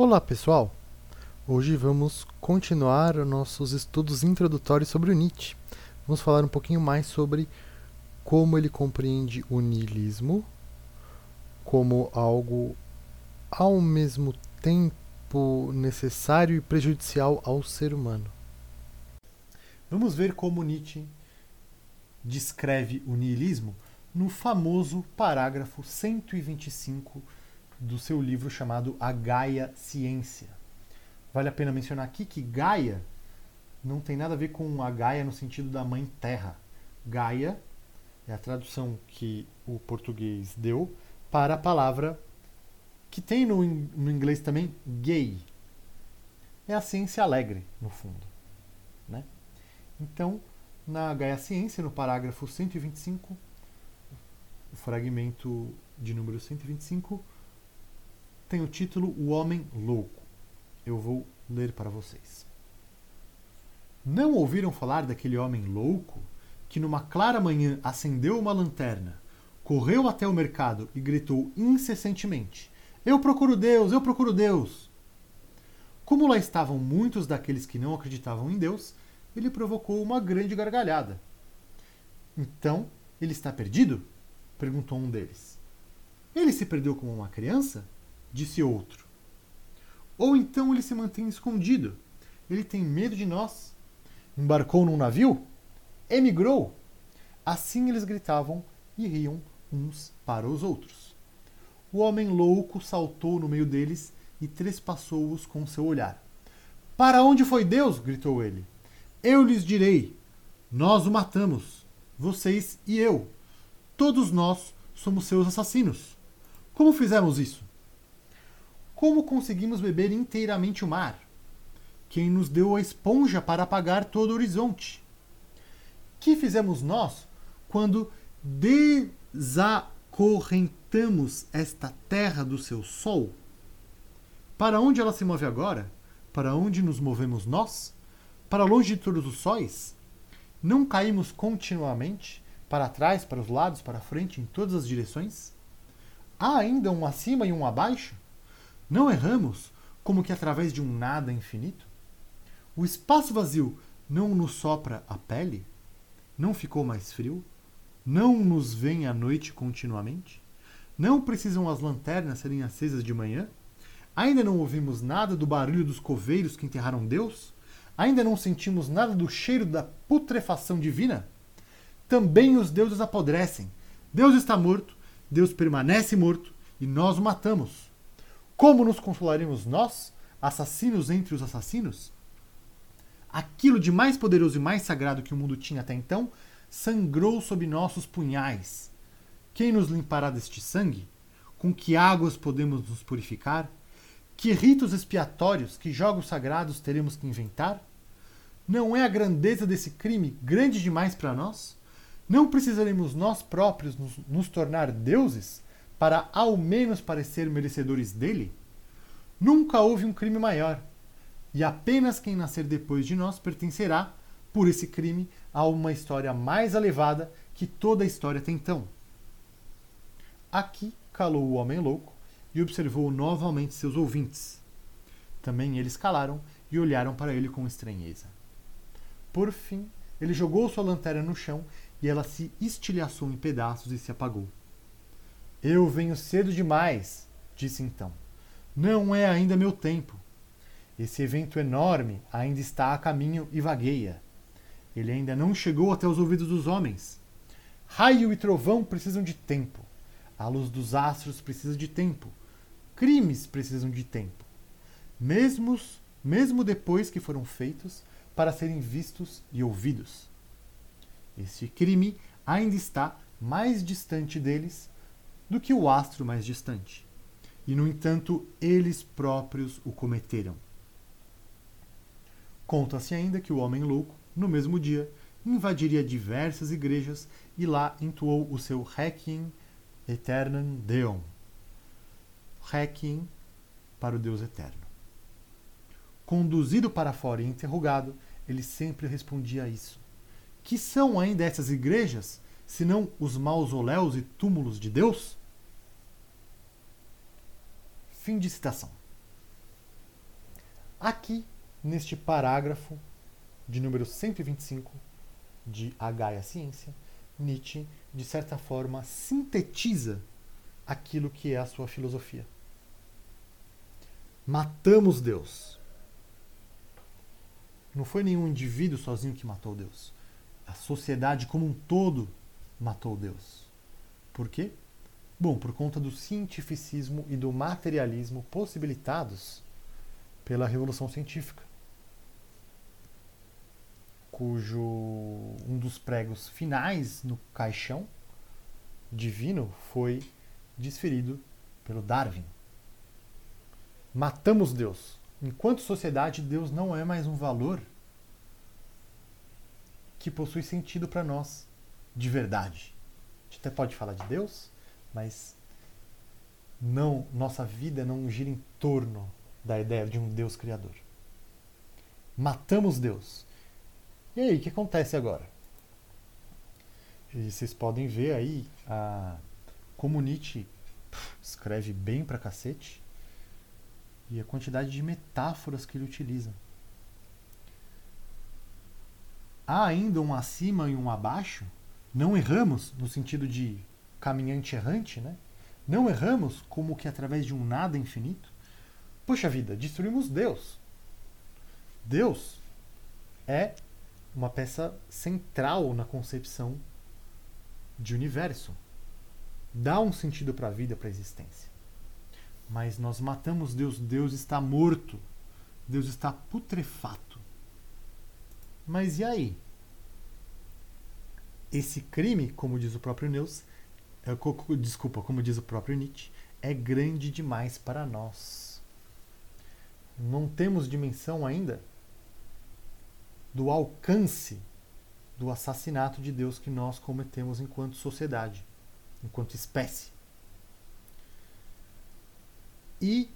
Olá pessoal! Hoje vamos continuar nossos estudos introdutórios sobre o Nietzsche. Vamos falar um pouquinho mais sobre como ele compreende o niilismo como algo ao mesmo tempo necessário e prejudicial ao ser humano. Vamos ver como Nietzsche descreve o niilismo no famoso parágrafo 125 do seu livro chamado A Gaia Ciência. Vale a pena mencionar aqui que Gaia não tem nada a ver com a Gaia no sentido da mãe terra. Gaia é a tradução que o português deu para a palavra que tem no, no inglês também gay. É a ciência alegre, no fundo. Né? Então, na Gaia Ciência, no parágrafo 125, o fragmento de número 125, tem o título O Homem Louco. Eu vou ler para vocês. Não ouviram falar daquele homem louco que numa clara manhã acendeu uma lanterna, correu até o mercado e gritou incessantemente: Eu procuro Deus, eu procuro Deus! Como lá estavam muitos daqueles que não acreditavam em Deus, ele provocou uma grande gargalhada. Então, ele está perdido? perguntou um deles. Ele se perdeu como uma criança? Disse outro. Ou então ele se mantém escondido. Ele tem medo de nós. Embarcou num navio? Emigrou? Assim eles gritavam e riam uns para os outros. O homem louco saltou no meio deles e trespassou-os com seu olhar. Para onde foi Deus? gritou ele. Eu lhes direi: Nós o matamos, vocês e eu. Todos nós somos seus assassinos. Como fizemos isso? Como conseguimos beber inteiramente o mar? Quem nos deu a esponja para apagar todo o horizonte? Que fizemos nós quando desacorrentamos esta terra do seu sol? Para onde ela se move agora? Para onde nos movemos nós? Para longe de todos os sóis? Não caímos continuamente para trás, para os lados, para frente, em todas as direções? Há ainda um acima e um abaixo? Não erramos como que através de um nada infinito? O espaço vazio não nos sopra a pele? Não ficou mais frio? Não nos vem a noite continuamente? Não precisam as lanternas serem acesas de manhã? Ainda não ouvimos nada do barulho dos coveiros que enterraram Deus? Ainda não sentimos nada do cheiro da putrefação divina? Também os deuses apodrecem. Deus está morto, Deus permanece morto e nós o matamos. Como nos consolaremos nós, assassinos entre os assassinos? Aquilo de mais poderoso e mais sagrado que o mundo tinha até então sangrou sob nossos punhais. Quem nos limpará deste sangue? Com que águas podemos nos purificar? Que ritos expiatórios, que jogos sagrados teremos que inventar? Não é a grandeza desse crime grande demais para nós? Não precisaremos nós próprios nos, nos tornar deuses? Para ao menos parecer merecedores dele? Nunca houve um crime maior, e apenas quem nascer depois de nós pertencerá, por esse crime, a uma história mais elevada que toda a história tem então. Aqui calou o homem louco e observou novamente seus ouvintes. Também eles calaram e olharam para ele com estranheza. Por fim, ele jogou sua lanterna no chão e ela se estilhaçou em pedaços e se apagou. Eu venho cedo demais, disse então. Não é ainda meu tempo. Esse evento enorme ainda está a caminho e vagueia. Ele ainda não chegou até os ouvidos dos homens. Raio e trovão precisam de tempo. A luz dos astros precisa de tempo. Crimes precisam de tempo. Mesmo, mesmo depois que foram feitos para serem vistos e ouvidos. Este crime ainda está mais distante deles do que o astro mais distante. E, no entanto, eles próprios o cometeram. Conta-se ainda que o homem louco, no mesmo dia, invadiria diversas igrejas e lá entoou o seu Requiem Aeternam Deum. Requiem para o Deus Eterno. Conduzido para fora e interrogado, ele sempre respondia a isso. Que são ainda essas igrejas, senão os mausoléus e túmulos de Deus? Fim de citação. Aqui, neste parágrafo de número 125 de A Gaia Ciência, Nietzsche, de certa forma, sintetiza aquilo que é a sua filosofia. Matamos Deus. Não foi nenhum indivíduo sozinho que matou Deus. A sociedade como um todo matou Deus. Por quê? Bom, por conta do cientificismo e do materialismo possibilitados pela Revolução Científica, cujo um dos pregos finais no caixão divino foi desferido pelo Darwin. Matamos Deus. Enquanto sociedade, Deus não é mais um valor que possui sentido para nós de verdade. A gente até pode falar de Deus, mas não nossa vida não gira em torno da ideia de um Deus criador. Matamos Deus. E aí, o que acontece agora? E vocês podem ver aí a, como Nietzsche escreve bem pra cacete e a quantidade de metáforas que ele utiliza. Há ainda um acima e um abaixo? Não erramos no sentido de caminhante errante, né? Não erramos como que através de um nada infinito? Puxa vida, destruímos Deus. Deus é uma peça central na concepção de universo. Dá um sentido para a vida, para a existência. Mas nós matamos Deus, Deus está morto. Deus está putrefato. Mas e aí? Esse crime, como diz o próprio Neus, é, desculpa, como diz o próprio Nietzsche, é grande demais para nós. Não temos dimensão ainda do alcance do assassinato de Deus que nós cometemos enquanto sociedade, enquanto espécie. E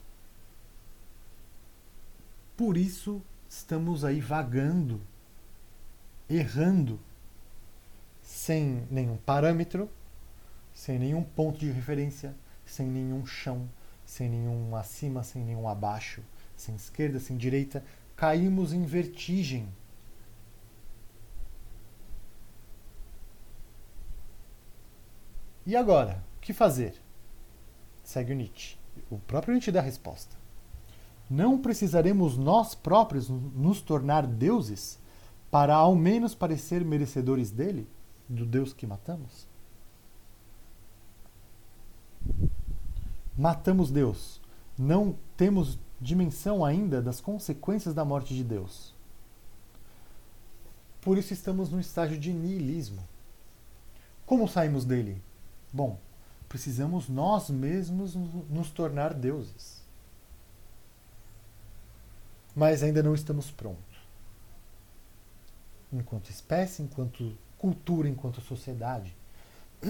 por isso estamos aí vagando, errando, sem nenhum parâmetro, sem nenhum ponto de referência, sem nenhum chão, sem nenhum acima, sem nenhum abaixo, sem esquerda, sem direita, caímos em vertigem. E agora? O que fazer? Segue o Nietzsche. O próprio Nietzsche dá a resposta. Não precisaremos nós próprios nos tornar deuses para ao menos parecer merecedores dele, do Deus que matamos? Matamos Deus. Não temos dimensão ainda das consequências da morte de Deus. Por isso estamos no estágio de niilismo. Como saímos dele? Bom, precisamos nós mesmos nos tornar deuses. Mas ainda não estamos prontos. Enquanto espécie, enquanto cultura, enquanto sociedade.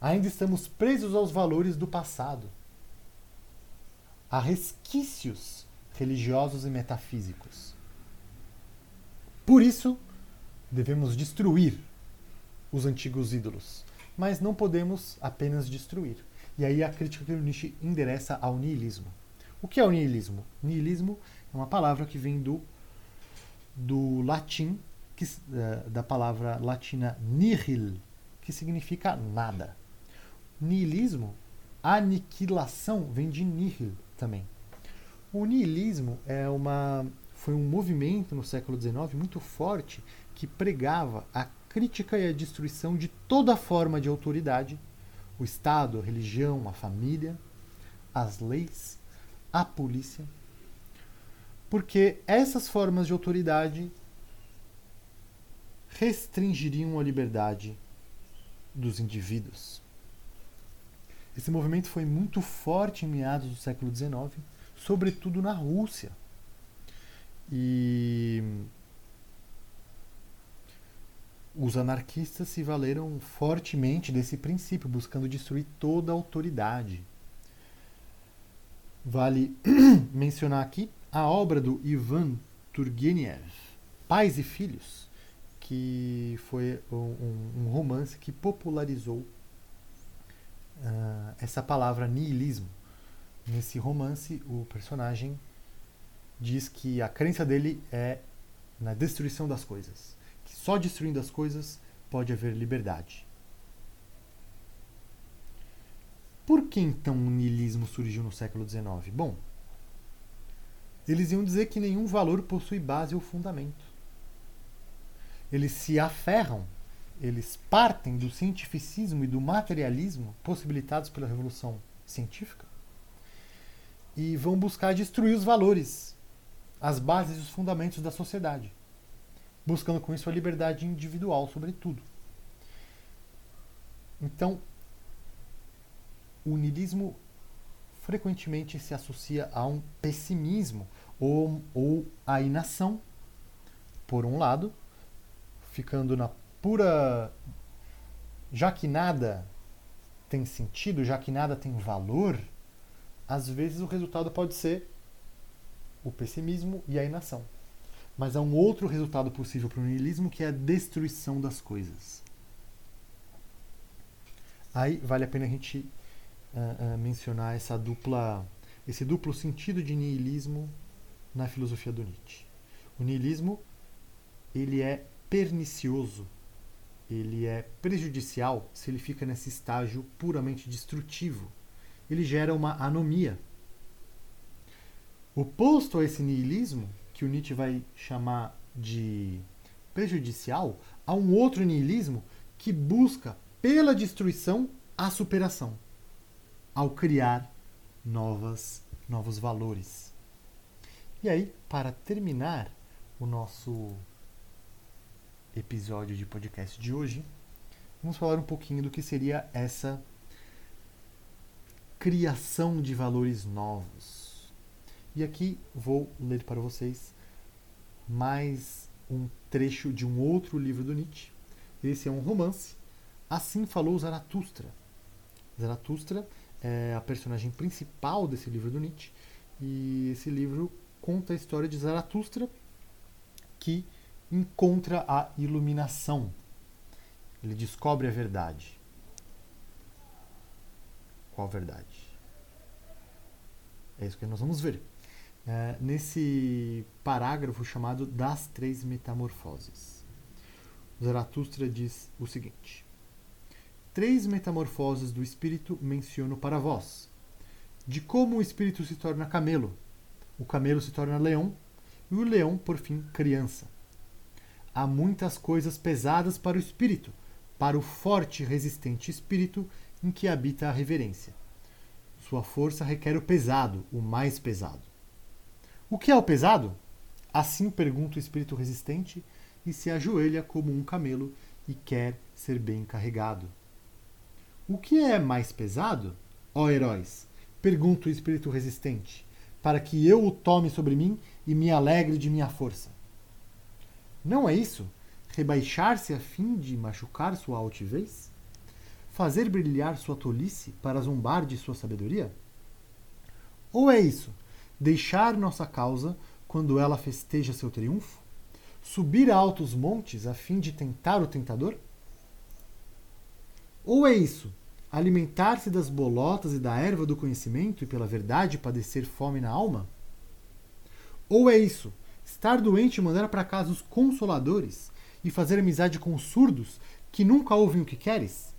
ainda estamos presos aos valores do passado, a resquícios religiosos e metafísicos. Por isso, devemos destruir os antigos ídolos, mas não podemos apenas destruir. E aí a crítica que Nietzsche endereça ao niilismo. O que é o niilismo? Niilismo é uma palavra que vem do, do latim, que, uh, da palavra latina nihil, que significa nada. Nihilismo, aniquilação, vem de nihil também. O nihilismo é uma, foi um movimento no século XIX muito forte que pregava a crítica e a destruição de toda forma de autoridade, o Estado, a religião, a família, as leis, a polícia, porque essas formas de autoridade restringiriam a liberdade dos indivíduos. Esse movimento foi muito forte em meados do século XIX, sobretudo na Rússia. E os anarquistas se valeram fortemente desse princípio, buscando destruir toda a autoridade. Vale mencionar aqui a obra do Ivan Turgenev, Pais e Filhos, que foi um, um romance que popularizou uh, essa palavra niilismo. Nesse romance, o personagem diz que a crença dele é na destruição das coisas, que só destruindo as coisas pode haver liberdade. Por que então o niilismo surgiu no século XIX? Bom, eles iam dizer que nenhum valor possui base ou fundamento. Eles se aferram, eles partem do cientificismo e do materialismo possibilitados pela revolução científica e vão buscar destruir os valores, as bases e os fundamentos da sociedade, buscando com isso a liberdade individual, sobretudo. Então, o niilismo frequentemente se associa a um pessimismo ou, ou a inação, por um lado, ficando na pura. Já que nada tem sentido, já que nada tem valor, às vezes o resultado pode ser o pessimismo e a inação. Mas há um outro resultado possível para o niilismo que é a destruição das coisas. Aí vale a pena a gente uh, uh, mencionar essa dupla, esse duplo sentido de niilismo na filosofia do Nietzsche. O niilismo ele é pernicioso, ele é prejudicial se ele fica nesse estágio puramente destrutivo. Ele gera uma anomia. Oposto a esse niilismo, que o Nietzsche vai chamar de prejudicial, há um outro niilismo que busca, pela destruição, a superação, ao criar novas, novos valores. E aí, para terminar o nosso episódio de podcast de hoje, vamos falar um pouquinho do que seria essa criação de valores novos. E aqui vou ler para vocês mais um trecho de um outro livro do Nietzsche. Esse é um romance. Assim falou Zaratustra. Zaratustra é a personagem principal desse livro do Nietzsche. E esse livro conta a história de Zaratustra, que encontra a iluminação. Ele descobre a verdade. Qual verdade? É isso que nós vamos ver. É, nesse parágrafo chamado Das Três Metamorfoses. Zaratustra diz o seguinte: Três metamorfoses do espírito menciono para vós. De como o espírito se torna camelo, o camelo se torna leão e o leão, por fim, criança. Há muitas coisas pesadas para o espírito, para o forte e resistente espírito em que habita a reverência. Sua força requer o pesado, o mais pesado. O que é o pesado? Assim pergunta o espírito resistente e se ajoelha como um camelo e quer ser bem carregado. O que é mais pesado? Ó heróis, pergunta o espírito resistente para que eu o tome sobre mim e me alegre de minha força. Não é isso? Rebaixar-se a fim de machucar sua altivez? Fazer brilhar sua tolice para zombar de sua sabedoria? Ou é isso? Deixar nossa causa quando ela festeja seu triunfo? Subir a altos montes a fim de tentar o tentador? Ou é isso? alimentar-se das bolotas e da erva do conhecimento e pela verdade padecer fome na alma? Ou é isso, estar doente e mandar para casa os consoladores e fazer amizade com os surdos que nunca ouvem o que queres?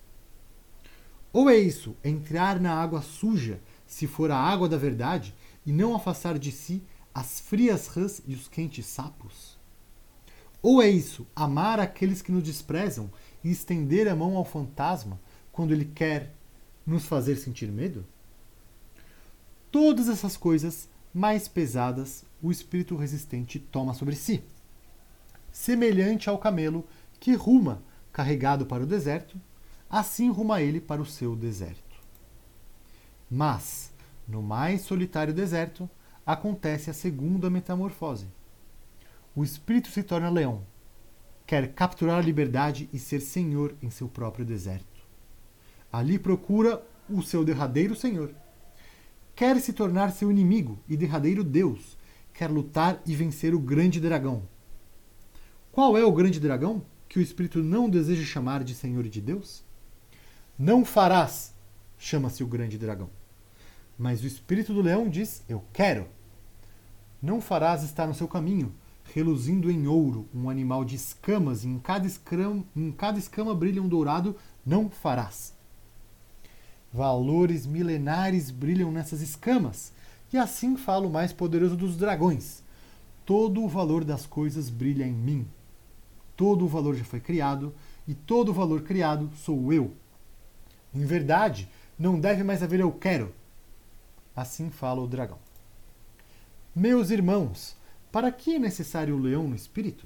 Ou é isso, entrar na água suja, se for a água da verdade, e não afastar de si as frias rãs e os quentes sapos? Ou é isso, amar aqueles que nos desprezam e estender a mão ao fantasma quando ele quer nos fazer sentir medo? Todas essas coisas mais pesadas o espírito resistente toma sobre si. Semelhante ao camelo que ruma carregado para o deserto, assim ruma ele para o seu deserto. Mas, no mais solitário deserto, acontece a segunda metamorfose. O espírito se torna leão, quer capturar a liberdade e ser senhor em seu próprio deserto. Ali procura o seu derradeiro senhor. Quer se tornar seu inimigo e derradeiro Deus. Quer lutar e vencer o grande dragão. Qual é o grande dragão que o espírito não deseja chamar de senhor de Deus? Não farás, chama-se o grande dragão. Mas o espírito do leão diz: Eu quero. Não farás estar no seu caminho, reluzindo em ouro, um animal de escamas, e em cada escama, em cada escama brilha um dourado, não farás. Valores milenares brilham nessas escamas, e assim fala o mais poderoso dos dragões. Todo o valor das coisas brilha em mim. Todo o valor já foi criado, e todo o valor criado sou eu. Em verdade, não deve mais haver eu quero. Assim fala o dragão. Meus irmãos, para que é necessário o leão no espírito?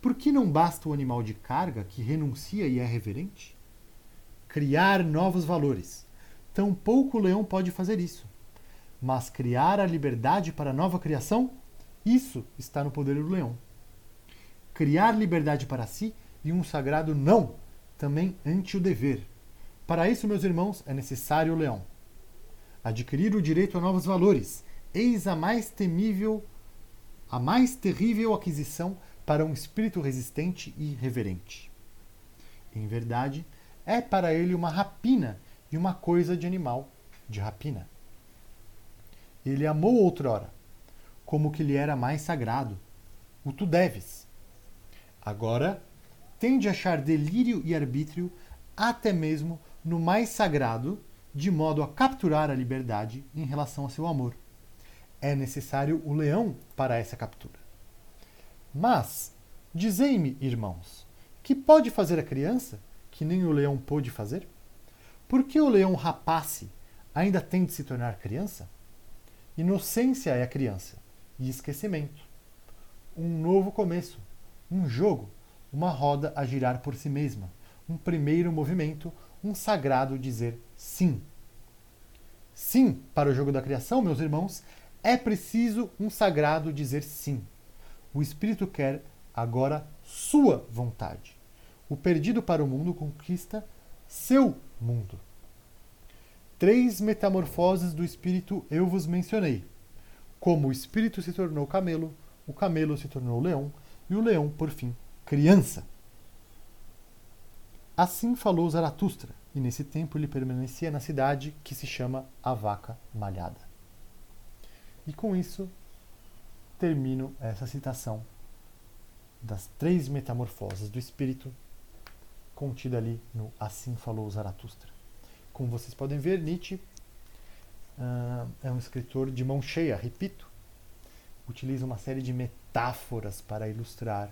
Por que não basta o animal de carga que renuncia e é reverente? Criar novos valores. Tampouco o leão pode fazer isso. Mas criar a liberdade para a nova criação? Isso está no poder do leão. Criar liberdade para si e um sagrado não, também ante o dever. Para isso, meus irmãos, é necessário o leão. Adquirir o direito a novos valores, eis a mais temível, a mais terrível aquisição para um espírito resistente e reverente. Em verdade, é para ele uma rapina e uma coisa de animal de rapina. Ele amou outrora, como que lhe era mais sagrado, o tu deves. Agora tende a achar delírio e arbítrio até mesmo no mais sagrado, de modo a capturar a liberdade em relação a seu amor. É necessário o leão para essa captura. Mas, dizei-me, irmãos, que pode fazer a criança que nem o leão pôde fazer? Por que o leão rapace ainda tem de se tornar criança? Inocência é a criança e esquecimento. Um novo começo, um jogo, uma roda a girar por si mesma, um primeiro movimento, um sagrado dizer sim. Sim, para o jogo da criação, meus irmãos, é preciso um sagrado dizer sim. O espírito quer agora sua vontade. O perdido para o mundo conquista seu mundo. Três metamorfoses do espírito eu vos mencionei. Como o espírito se tornou camelo, o camelo se tornou leão e o leão, por fim, criança. Assim falou Zaratustra, e nesse tempo ele permanecia na cidade que se chama A Vaca Malhada. E com isso termino essa citação das três metamorfoses do espírito contida ali no Assim falou Zaratustra. Como vocês podem ver, Nietzsche uh, é um escritor de mão cheia, repito, utiliza uma série de metáforas para ilustrar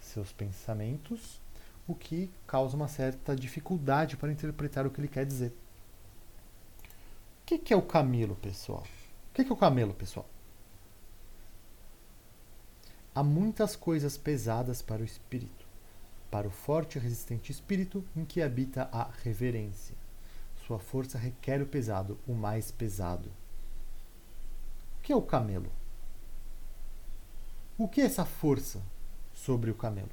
seus pensamentos, o que causa uma certa dificuldade para interpretar o que ele quer dizer. O que, é o camelo, pessoal? O que, que é o camelo, pessoal? Há muitas coisas pesadas para o espírito, para o forte e resistente espírito em que habita a reverência. Sua força requer o pesado, o mais pesado. O que é o camelo? O que é essa força sobre o camelo.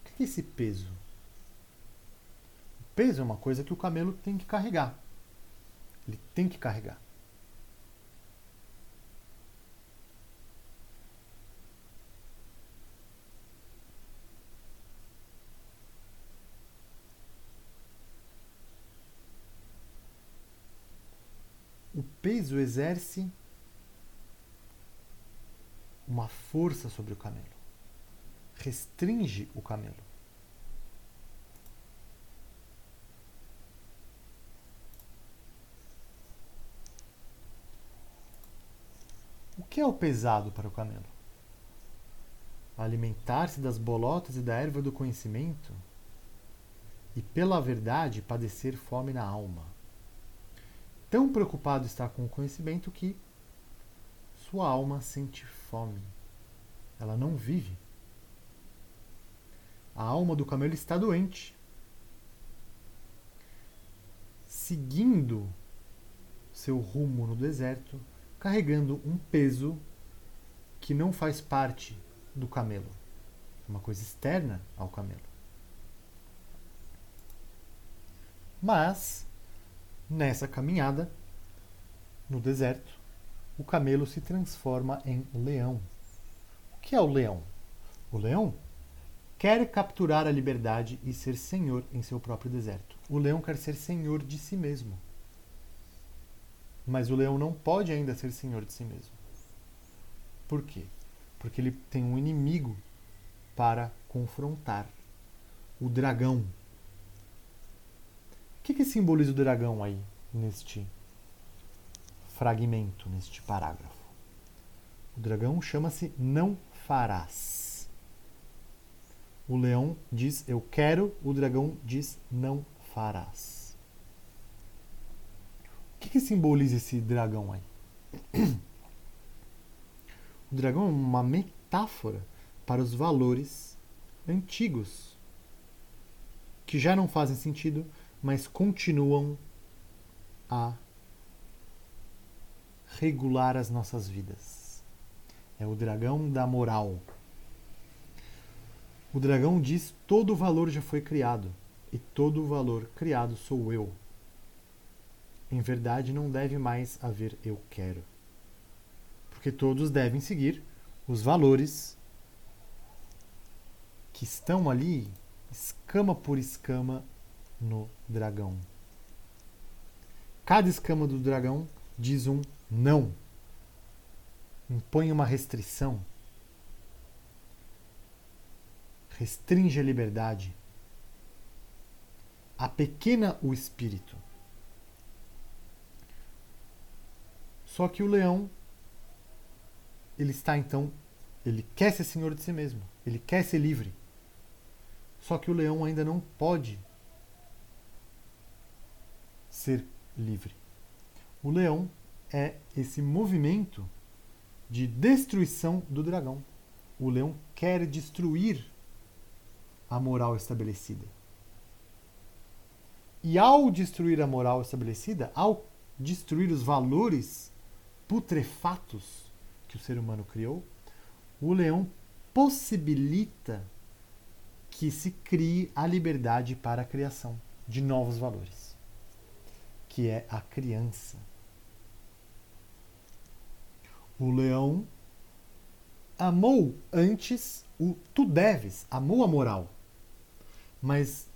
O que é esse peso? O peso é uma coisa que o camelo tem que carregar. Ele tem que carregar. O peso exerce uma força sobre o camelo, restringe o camelo. O que é o pesado para o camelo? Alimentar-se das bolotas e da erva do conhecimento e, pela verdade, padecer fome na alma tão preocupado está com o conhecimento que sua alma sente fome. Ela não vive. A alma do camelo está doente. Seguindo seu rumo no deserto, carregando um peso que não faz parte do camelo. É uma coisa externa ao camelo. Mas Nessa caminhada, no deserto, o camelo se transforma em leão. O que é o leão? O leão quer capturar a liberdade e ser senhor em seu próprio deserto. O leão quer ser senhor de si mesmo. Mas o leão não pode ainda ser senhor de si mesmo. Por quê? Porque ele tem um inimigo para confrontar o dragão. Que, que simboliza o dragão aí neste fragmento, neste parágrafo? O dragão chama-se não farás. O leão diz eu quero, o dragão diz não farás. O que, que simboliza esse dragão aí? O dragão é uma metáfora para os valores antigos, que já não fazem sentido, mas continuam a regular as nossas vidas. É o dragão da moral. O dragão diz: todo valor já foi criado, e todo valor criado sou eu. Em verdade, não deve mais haver eu quero. Porque todos devem seguir os valores que estão ali, escama por escama, no dragão. Cada escama do dragão diz um não, impõe uma restrição, restringe a liberdade, apequena o espírito. Só que o leão, ele está então, ele quer ser senhor de si mesmo, ele quer ser livre. Só que o leão ainda não pode ser livre. O leão é esse movimento de destruição do dragão. O leão quer destruir a moral estabelecida. E ao destruir a moral estabelecida, ao destruir os valores putrefatos que o ser humano criou, o leão possibilita que se crie a liberdade para a criação de novos valores, que é a criança. O leão amou antes o tu deves, amou a moral. Mas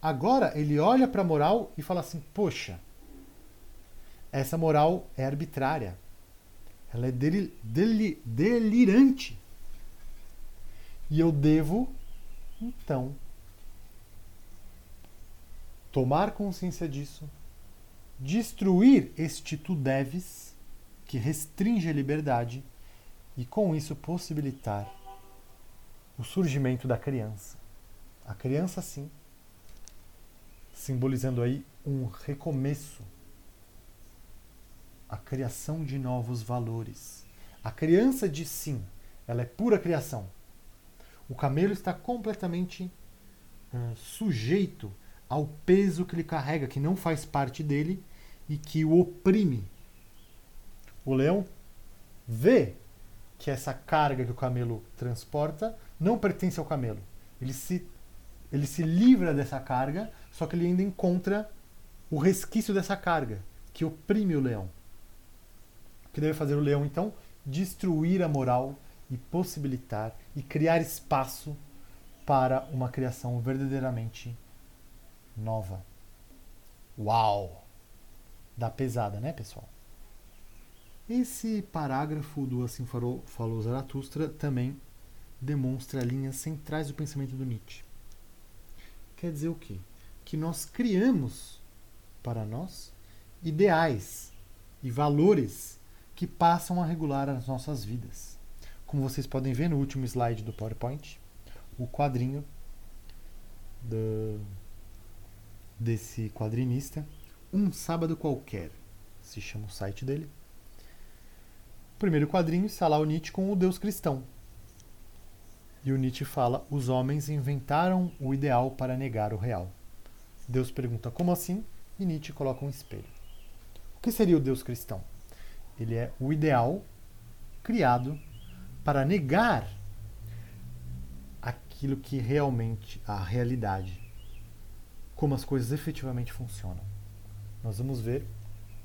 agora ele olha para a moral e fala assim: poxa, essa moral é arbitrária. Ela é deli, deli, delirante. E eu devo, então, tomar consciência disso, destruir este tu deves, que restringe a liberdade, e com isso possibilitar o surgimento da criança. A criança, sim, simbolizando aí um recomeço a criação de novos valores. A criança diz sim, ela é pura criação. O camelo está completamente uh, sujeito ao peso que ele carrega, que não faz parte dele e que o oprime. O leão vê que essa carga que o camelo transporta não pertence ao camelo. Ele se, ele se livra dessa carga, só que ele ainda encontra o resquício dessa carga, que oprime o leão que deve fazer o leão, então? Destruir a moral e possibilitar e criar espaço para uma criação verdadeiramente nova. Uau! Dá pesada, né, pessoal? Esse parágrafo do Assim Falou, falou Zaratustra também demonstra linhas centrais do pensamento do Nietzsche. Quer dizer o quê? Que nós criamos para nós ideais e valores que passam a regular as nossas vidas. Como vocês podem ver no último slide do PowerPoint, o quadrinho do, desse quadrinista, Um Sábado Qualquer, se chama o site dele. O primeiro quadrinho está lá o Nietzsche com o Deus cristão. E o Nietzsche fala: os homens inventaram o ideal para negar o real. Deus pergunta como assim? E Nietzsche coloca um espelho. O que seria o Deus cristão? Ele é o ideal criado para negar aquilo que realmente a realidade, como as coisas efetivamente funcionam. Nós vamos ver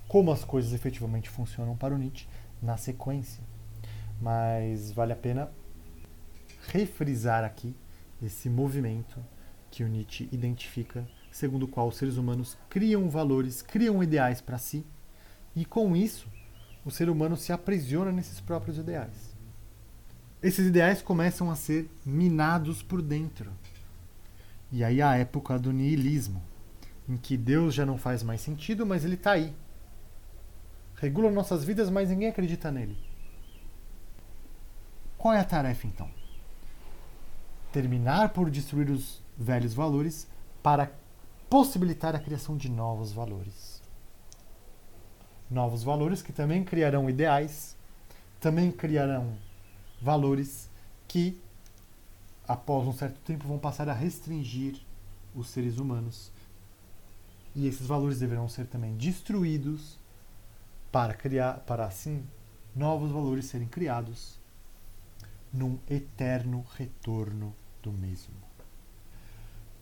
como as coisas efetivamente funcionam para o Nietzsche na sequência. Mas vale a pena refrisar aqui esse movimento que o Nietzsche identifica, segundo o qual os seres humanos criam valores, criam ideais para si E com isso, o ser humano se aprisiona nesses próprios ideais. Esses ideais começam a ser minados por dentro. E aí a época do niilismo, em que Deus já não faz mais sentido, mas ele está aí. Regula nossas vidas, mas ninguém acredita nele. Qual é a tarefa então? Terminar por destruir os velhos valores para possibilitar a criação de novos valores. Novos valores que também criarão ideais, também criarão valores que, após um certo tempo, vão passar a restringir os seres humanos. E esses valores deverão ser também destruídos para criar, para assim novos valores serem criados num eterno retorno do mesmo.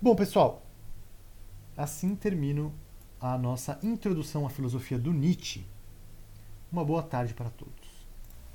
Bom, pessoal, assim termino a nossa introdução à filosofia do Nietzsche. Uma boa tarde para todos.